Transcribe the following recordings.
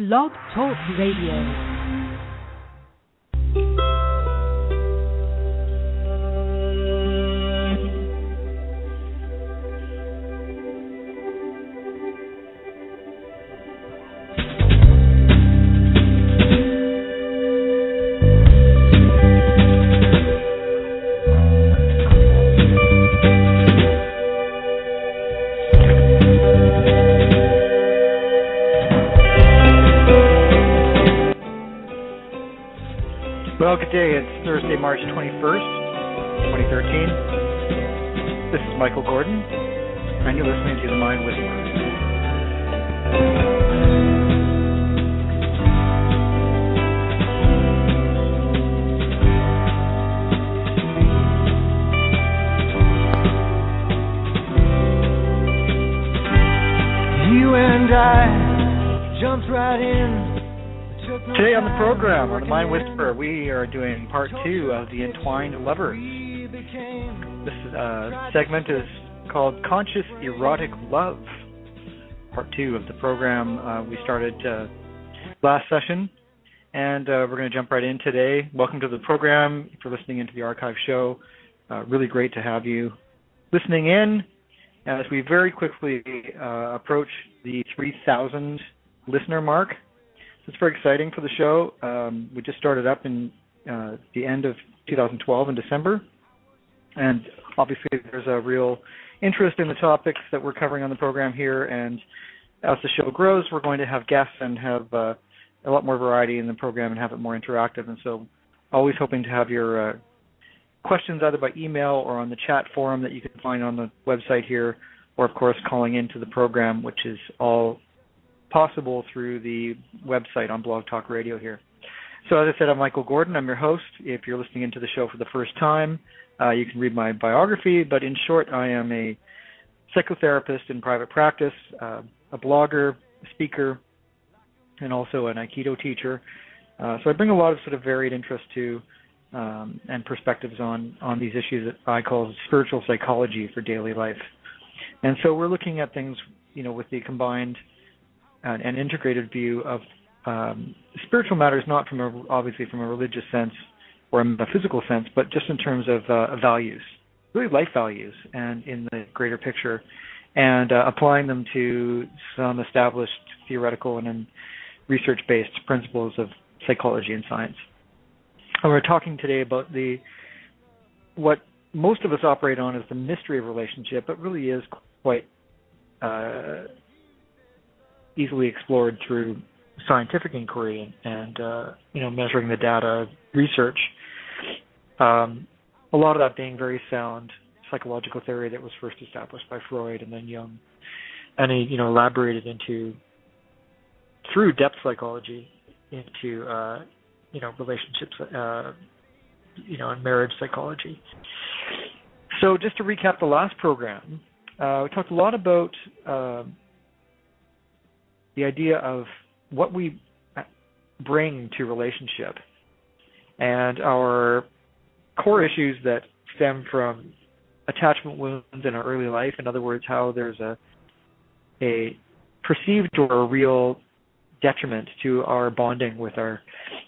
Blog Talk Radio. 2013. This is Michael Gordon, and you're listening to The Mind Whisperer. You and I jumped right in. Today on the program, on The Mind. Whisperer, we are doing part two of The Entwined Lovers. This uh, segment is called Conscious Erotic Love. Part two of the program uh, we started uh, last session, and uh, we're going to jump right in today. Welcome to the program. If you're listening into the archive show, uh, really great to have you listening in as we very quickly uh, approach the 3,000 listener mark. It's very exciting for the show. Um, we just started up in uh, the end of 2012 in December, and obviously there's a real interest in the topics that we're covering on the program here. And as the show grows, we're going to have guests and have uh, a lot more variety in the program and have it more interactive. And so, always hoping to have your uh, questions either by email or on the chat forum that you can find on the website here, or of course calling into the program, which is all possible through the website on Blog Talk Radio here. So as I said, I'm Michael Gordon. I'm your host. If you're listening into the show for the first time, uh, you can read my biography. But in short, I am a psychotherapist in private practice, uh, a blogger, speaker, and also an Aikido teacher. Uh, so I bring a lot of sort of varied interest to um, and perspectives on on these issues that I call spiritual psychology for daily life. And so we're looking at things, you know, with the combined and, and integrated view of um, spiritual matters, not from a, obviously from a religious sense or a metaphysical sense, but just in terms of uh, values, really life values, and in the greater picture, and uh, applying them to some established theoretical and research-based principles of psychology and science. And we're talking today about the what most of us operate on is the mystery of relationship, but really is quite uh, easily explored through scientific inquiry and uh, you know measuring the data, research. Um, a lot of that being very sound psychological theory that was first established by Freud and then Jung, and he you know elaborated into through depth psychology into uh, you know relationships, uh, you know, and marriage psychology. So just to recap the last program, uh, we talked a lot about um the idea of what we bring to relationship and our core issues that stem from attachment wounds in our early life. In other words, how there's a a perceived or a real detriment to our bonding with our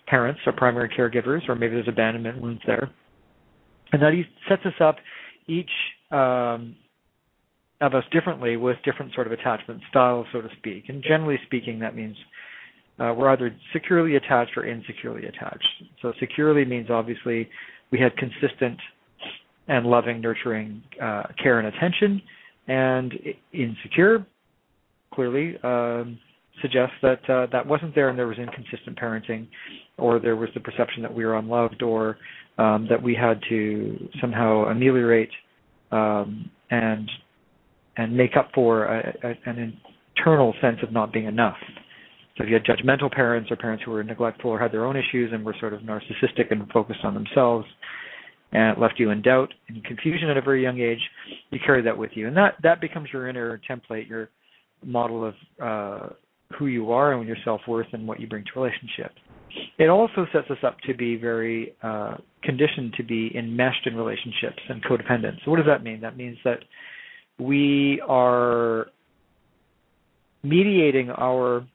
parents, our primary caregivers, or maybe there's abandonment wounds there. And that sets us up each um, of us differently with different sort of attachment styles, so to speak. And generally speaking, that means uh, we're either securely attached or insecurely attached. So securely means obviously we had consistent and loving, nurturing uh, care and attention, and insecure clearly um, suggests that uh, that wasn't there and there was inconsistent parenting, or there was the perception that we were unloved, or um, that we had to somehow ameliorate um, and and make up for a, a, an internal sense of not being enough. So if you had judgmental parents or parents who were neglectful or had their own issues and were sort of narcissistic and focused on themselves, and it left you in doubt and confusion at a very young age, you carry that with you, and that that becomes your inner template, your model of uh, who you are and your self worth and what you bring to relationships. It also sets us up to be very uh, conditioned to be enmeshed in relationships and codependent. So what does that mean? That means that we are mediating our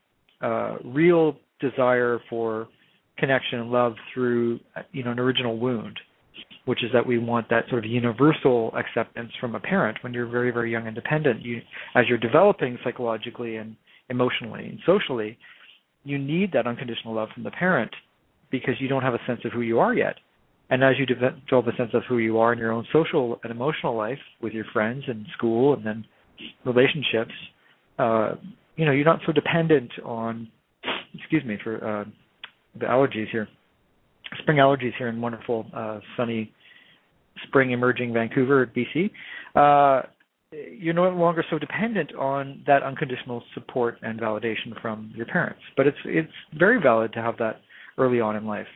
uh, real desire for connection and love through you know an original wound which is that we want that sort of universal acceptance from a parent. When you're very very young and dependent you as you're developing psychologically and emotionally and socially you need that unconditional love from the parent because you don't have a sense of who you are yet. And as you develop a sense of who you are in your own social and emotional life with your friends and school and then relationships uh you know you're not so dependent on excuse me for uh the allergies here spring allergies here in wonderful uh sunny spring emerging Vancouver, BC, uh, you're no longer so dependent on that unconditional support and validation from your parents. But it's it's very valid to have that early on in life,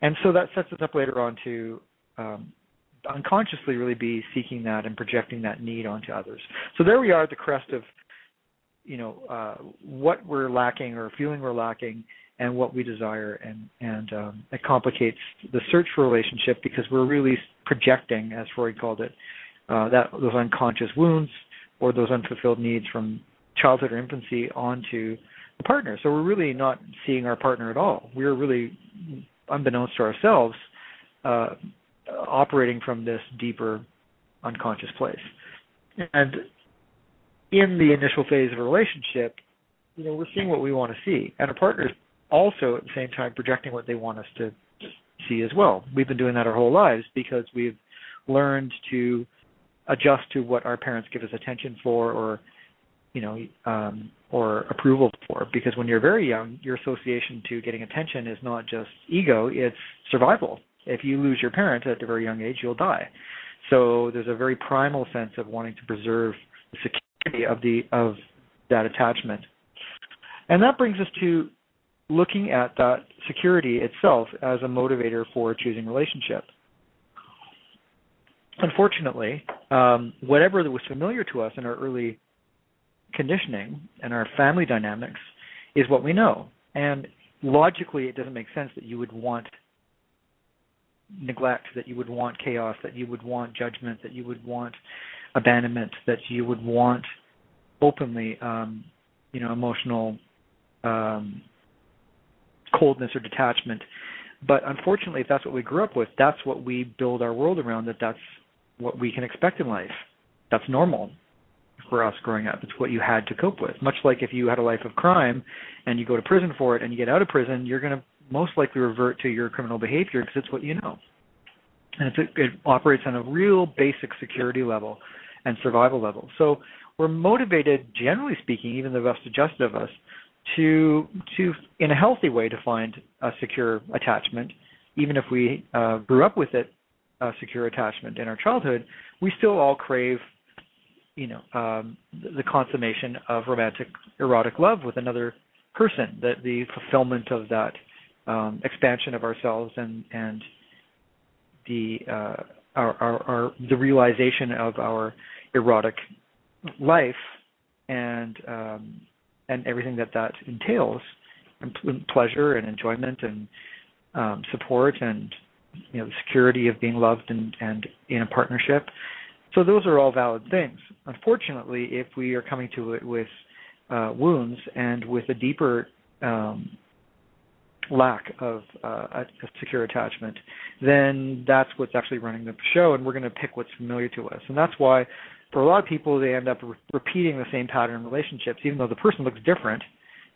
and so that sets us up later on to um, unconsciously really be seeking that and projecting that need onto others. So there we are at the crest of you know uh, what we're lacking or feeling we're lacking and what we desire and and um, it complicates the search for relationship because we're really projecting as freud called it uh, that those unconscious wounds or those unfulfilled needs from childhood or infancy onto the partner. So we're really not seeing our partner at all. We're really unbeknownst to ourselves uh, operating from this deeper unconscious place. And in the initial phase of a relationship you know we're seeing what we want to see. And our partner's also at the same time projecting what they want us to see as well. We've been doing that our whole lives because we've learned to adjust to what our parents give us attention for or you know um or approval for. Because when you're very young your association to getting attention is not just ego it's survival. If you lose your parent at a very young age you'll die. So there's a very primal sense of wanting to preserve the security of the of that attachment and that brings us to looking at that security itself as a motivator for choosing relationship. Unfortunately, um, whatever that was familiar to us in our early conditioning and our family dynamics is what we know. And logically, it doesn't make sense that you would want neglect, that you would want chaos, that you would want judgment, that you would want abandonment, that you would want openly, um, you know, emotional um, coldness or detachment. But unfortunately, if that's what we grew up with, that's what we build our world around. That that's what we can expect in life. That's normal for us growing up. It's what you had to cope with. Much like if you had a life of crime and you go to prison for it and you get out of prison, you're going to most likely revert to your criminal behavior because it's what you know. And it's, it operates on a real basic security level and survival level. So we're motivated, generally speaking, even the best adjusted of us, to to in a healthy way to find a secure attachment even if we uh, grew up with it a secure attachment in our childhood we still all crave you know um, the consummation of romantic erotic love with another person that the fulfillment of that um, expansion of ourselves and and the uh, our, our, our the realization of our erotic life and um, and everything that that entails, and pleasure and enjoyment and um, support and you know the security of being loved and, and in a partnership. So those are all valid things. Unfortunately, if we are coming to it with uh, wounds and with a deeper um, lack of uh, a, secure attachment, then that's what's actually running the show, and we're going to pick what's familiar to us. And that's why for a lot of people, they end up re- repeating the same pattern in relationships, even though the person looks different.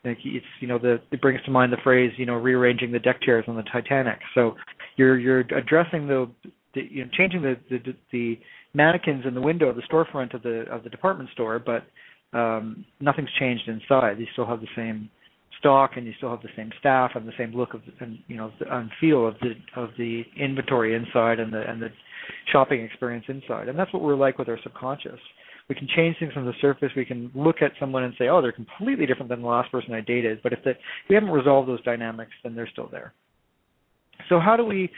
Like it's you know the it brings to mind the phrase you know rearranging the deck chairs on the Titanic. So you're you're addressing the, the you know changing the, the the mannequins in the window of the storefront of the of the department store, but um, nothing's changed inside. You still have the same stock and you still have the same staff and the same look of and you know and feel of the of the inventory inside and the and the shopping experience inside. And that's what we're like with our subconscious. We can change things on the surface. We can look at someone and say, "Oh, they're completely different than the last person I dated." But if, the, if we haven't resolved those dynamics, then they're still there. So how do we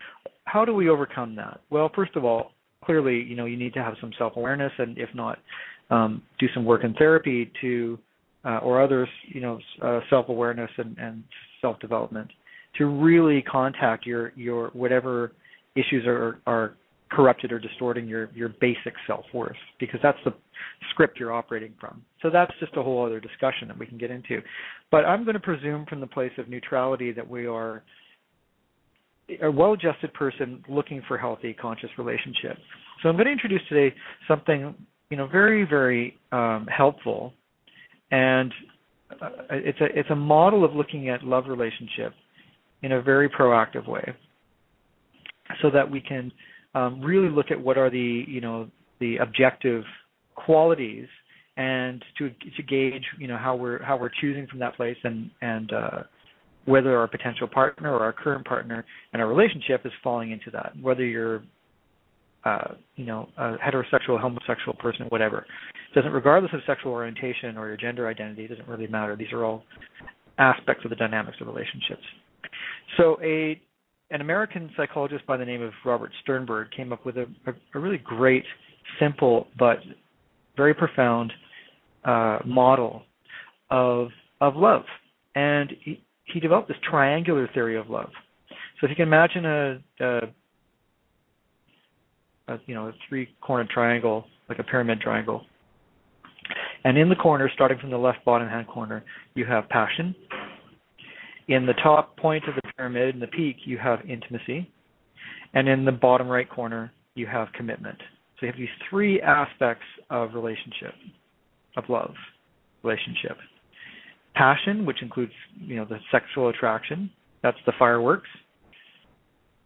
how do we overcome that? Well, first of all, clearly, you know, you need to have some self-awareness, and if not, um, do some work in therapy to uh, or others, you know, uh, self-awareness and, and self-development to really contact your your whatever issues are are corrupted or distorting your your basic self-worth because that's the script you're operating from. So that's just a whole other discussion that we can get into. But I'm going to presume from the place of neutrality that we are a well-adjusted person looking for healthy conscious relationships. So I'm going to introduce today something you know very very um, helpful and uh, it's a it's a model of looking at love relationship in a very proactive way so that we can um, really look at what are the you know the objective qualities and to to gauge you know how we're how we're choosing from that place and and uh, whether our potential partner or our current partner and our relationship is falling into that whether you're uh, you know a heterosexual homosexual person whatever doesn't regardless of sexual orientation or your gender identity it doesn't really matter. These are all aspects of the dynamics of relationships. So a an American psychologist by the name of Robert Sternberg came up with a, a, a really great, simple but very profound uh, model of of love, and he, he developed this triangular theory of love. So if you can imagine a, a, a you know a three-cornered triangle, like a pyramid triangle, in the corner, starting from the left bottom hand corner, you have passion, in the top point of the pyramid, in the peak, you have intimacy. And in the bottom right corner, you have commitment. So you have these three aspects of relationship, of love relationship. Passion, which includes, you know, the sexual attraction. That's the fireworks.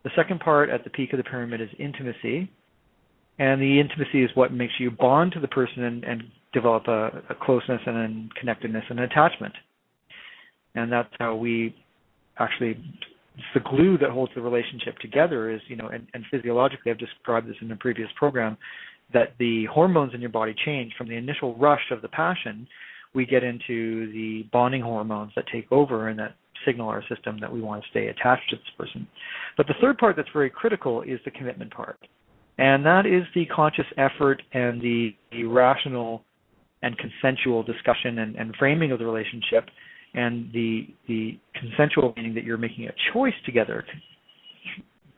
The second part at the peak of the pyramid is intimacy. And the intimacy is what makes you bond to the person and, and develop a, a closeness and a connectedness and attachment. And that's how we actually it's the glue that holds the relationship together is you know and, and physiologically i've described this in a previous program that the hormones in your body change. From the initial rush of the passion we get into the bonding hormones that take over and that signal our system that we want to stay attached to this person. But the third part that's very critical is the commitment part and that is the conscious effort and the, the rational and consensual discussion and, and framing of the relationship and the the consensual meaning that you're making a choice together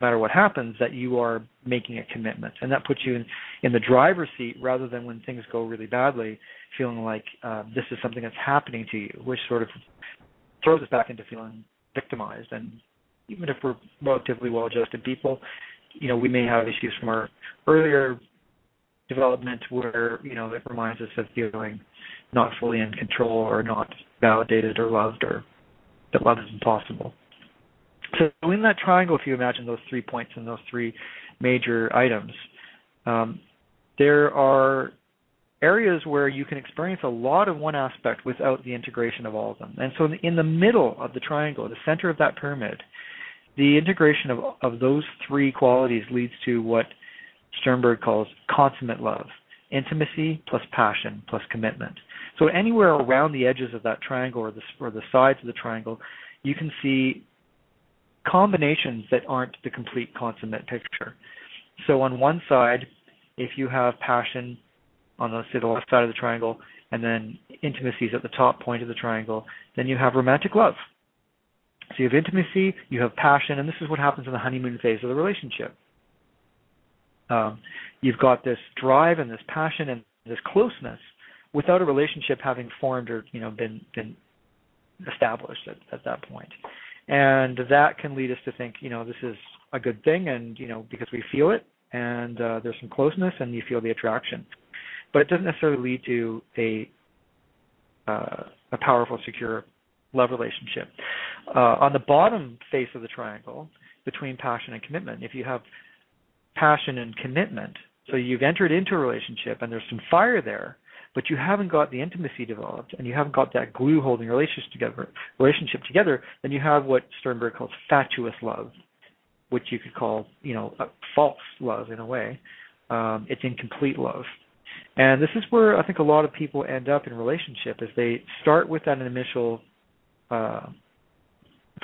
no matter what happens that you are making a commitment. And that puts you in in the driver's seat rather than when things go really badly feeling like uh, this is something that's happening to you which sort of throws us back into feeling victimized. And even if we're relatively well adjusted people you know we may have issues from our earlier development where you know it reminds us of feeling not fully in control or not validated or loved or that love is impossible. So in that triangle, if you imagine those three points and those three major items, um, there are areas where you can experience a lot of one aspect without the integration of all of them. And so in the middle of the triangle, the center of that pyramid, the integration of, of those three qualities leads to what Sternberg calls consummate love intimacy plus passion plus commitment. So anywhere around the edges of that triangle or the, or the sides of the triangle, you can see combinations that aren't the complete consummate picture. So on one side, if you have passion on the, say, the left side of the triangle, and then intimacy is at the top point of the triangle, then you have romantic love. So you have intimacy, you have passion, and this is what happens in the honeymoon phase of the relationship. Um, you've got this drive and this passion and this closeness without a relationship having formed or you know been been established at, at that point and that can lead us to think you know this is a good thing and you know because we feel it and uh, there's some closeness and you feel the attraction but it doesn't necessarily lead to a uh, a powerful secure love relationship uh, on the bottom face of the triangle between passion and commitment if you have passion and commitment. So you've entered into a relationship and there's some fire there, but you haven't got the intimacy developed and you haven't got that glue holding relationship together relationship together, then you have what Sternberg calls fatuous love, which you could call, you know, false love in a way. Um, it's incomplete love. And this is where I think a lot of people end up in relationship is they start with that initial uh,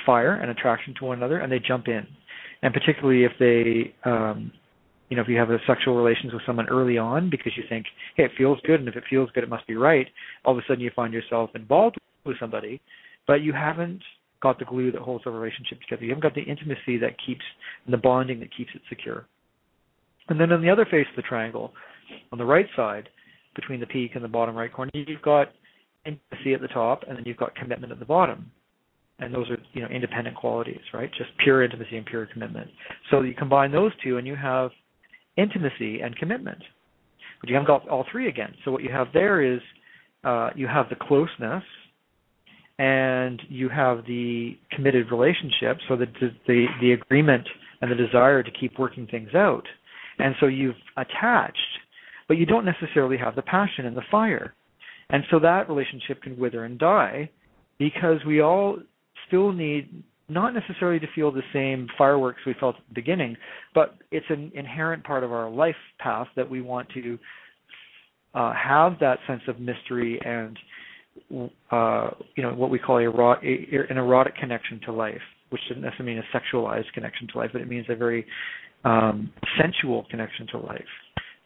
fire and attraction to one another and they jump in. And particularly if they um you know if you have a sexual relations with someone early on because you think hey it feels good and if it feels good it must be right all of a sudden you find yourself involved with somebody but you haven't got the glue that holds the relationship together. You haven't got the intimacy that keeps and the bonding that keeps it secure. And then on the other face of the triangle, on the right side, between the peak and the bottom right corner, you've got intimacy at the top, and then you've got commitment at the bottom. And those are, you know, independent qualities, right? Just pure intimacy and pure commitment. So you combine those two, and you have intimacy and commitment. But you haven't got all three again. So what you have there is uh, you have the closeness, and you have the committed relationship. So the the the agreement and the desire to keep working things out. And so you've attached, but you don't necessarily have the passion and the fire. And so that relationship can wither and die because we all still need not necessarily to feel the same fireworks we felt at the beginning, but it's an inherent part of our life path that we want to uh, have that sense of mystery and uh, you know what we call a, a, an erotic connection to life, which doesn't necessarily mean a sexualized connection to life, but it means a very um, sensual connection to life,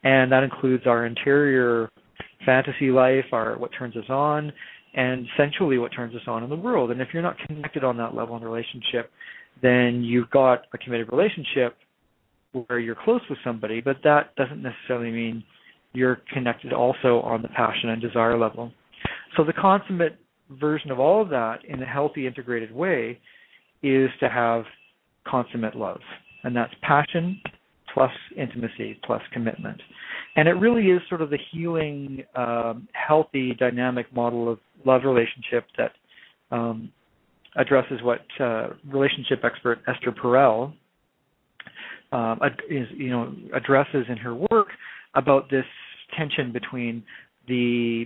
and that includes our interior fantasy life, our what turns us on, and sensually what turns us on in the world. And if you're not connected on that level in the relationship, then you've got a committed relationship where you're close with somebody, but that doesn't necessarily mean you're connected also on the passion and desire level. So the consummate version of all of that in a healthy integrated way is to have consummate love. And that's passion plus intimacy plus commitment. And it really is sort of the healing, um, healthy, dynamic model of love relationship that um, addresses what uh, relationship expert Esther Perel um, is, you know, addresses in her work about this tension between the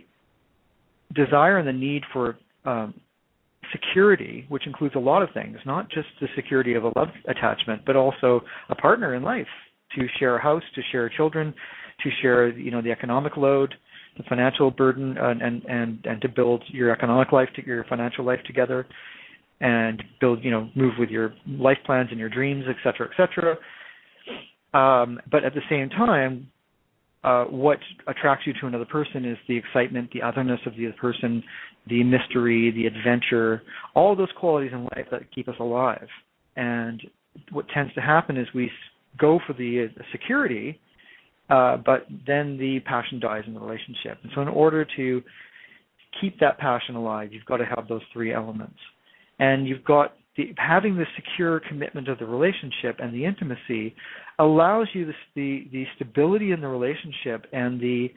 desire and the need for um, security, which includes a lot of things, not just the security of a love attachment, but also a partner in life to share a house, to share children, to share you know the economic load, the financial burden, and and and, and to build your economic life, to your financial life together, and build you know move with your life plans and your dreams, et cetera, et cetera. Um, but at the same time, uh, what attracts you to another person is the excitement, the otherness of the other person, the mystery, the adventure, all those qualities in life that keep us alive. And what tends to happen is we go for the, security, uh, but then the passion dies in the relationship. And so, in order to keep that passion alive, you've got to have those three elements. And you've got the, having the secure commitment of the relationship and the intimacy allows you the the, the stability in the relationship and the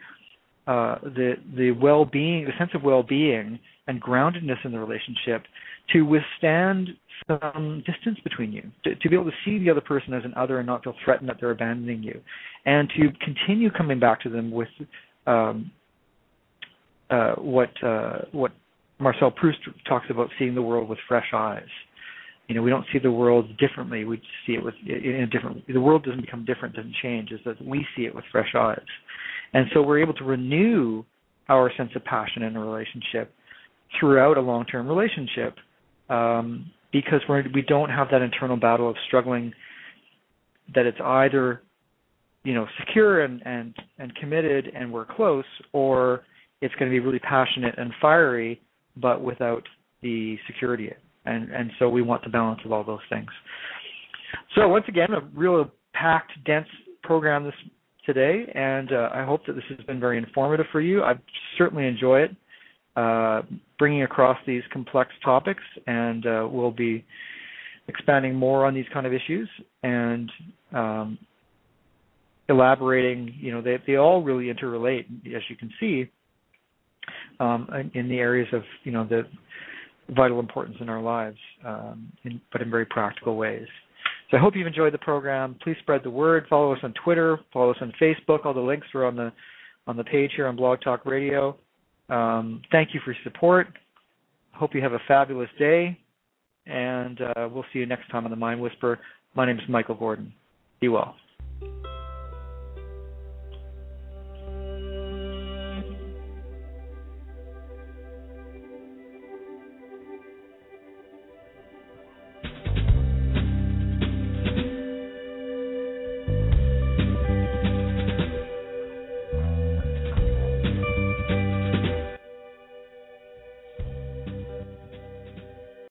uh, the the well-being, the sense of well-being and groundedness in the relationship to withstand some distance between you, to, to, be able to see the other person as an other and not feel threatened that they're abandoning you, and to continue coming back to them with um, uh, what uh, what Marcel Proust talks about seeing the world with fresh eyes. You know we don't see the world differently. We see it with in a different the world doesn't become different doesn't change is that we see it with fresh eyes and so we're able to renew our sense of passion in a relationship throughout a long term relationship um, because we're, we don't have that internal battle of struggling that it's either you know secure and and and committed and we're close or it's going to be really passionate and fiery but without the security and and so we want the balance of all those things. So once again, a real packed, dense program this today, and uh, I hope that this has been very informative for you. I certainly enjoy it, uh, bringing across these complex topics, and uh, we'll be expanding more on these kind of issues and um, elaborating. You know, they they all really interrelate, as you can see, um, in the areas of you know the vital importance in our lives, um, in, but in very practical ways. So I hope you've enjoyed the program. Please spread the word. Follow us on Twitter. Follow us on Facebook. All the links are on the on the page here on Blog Talk Radio. Um, thank you for your support. Hope you have a fabulous day, and uh, we'll see you next time on the Mind Whisper. My name is Michael Gordon. Be well.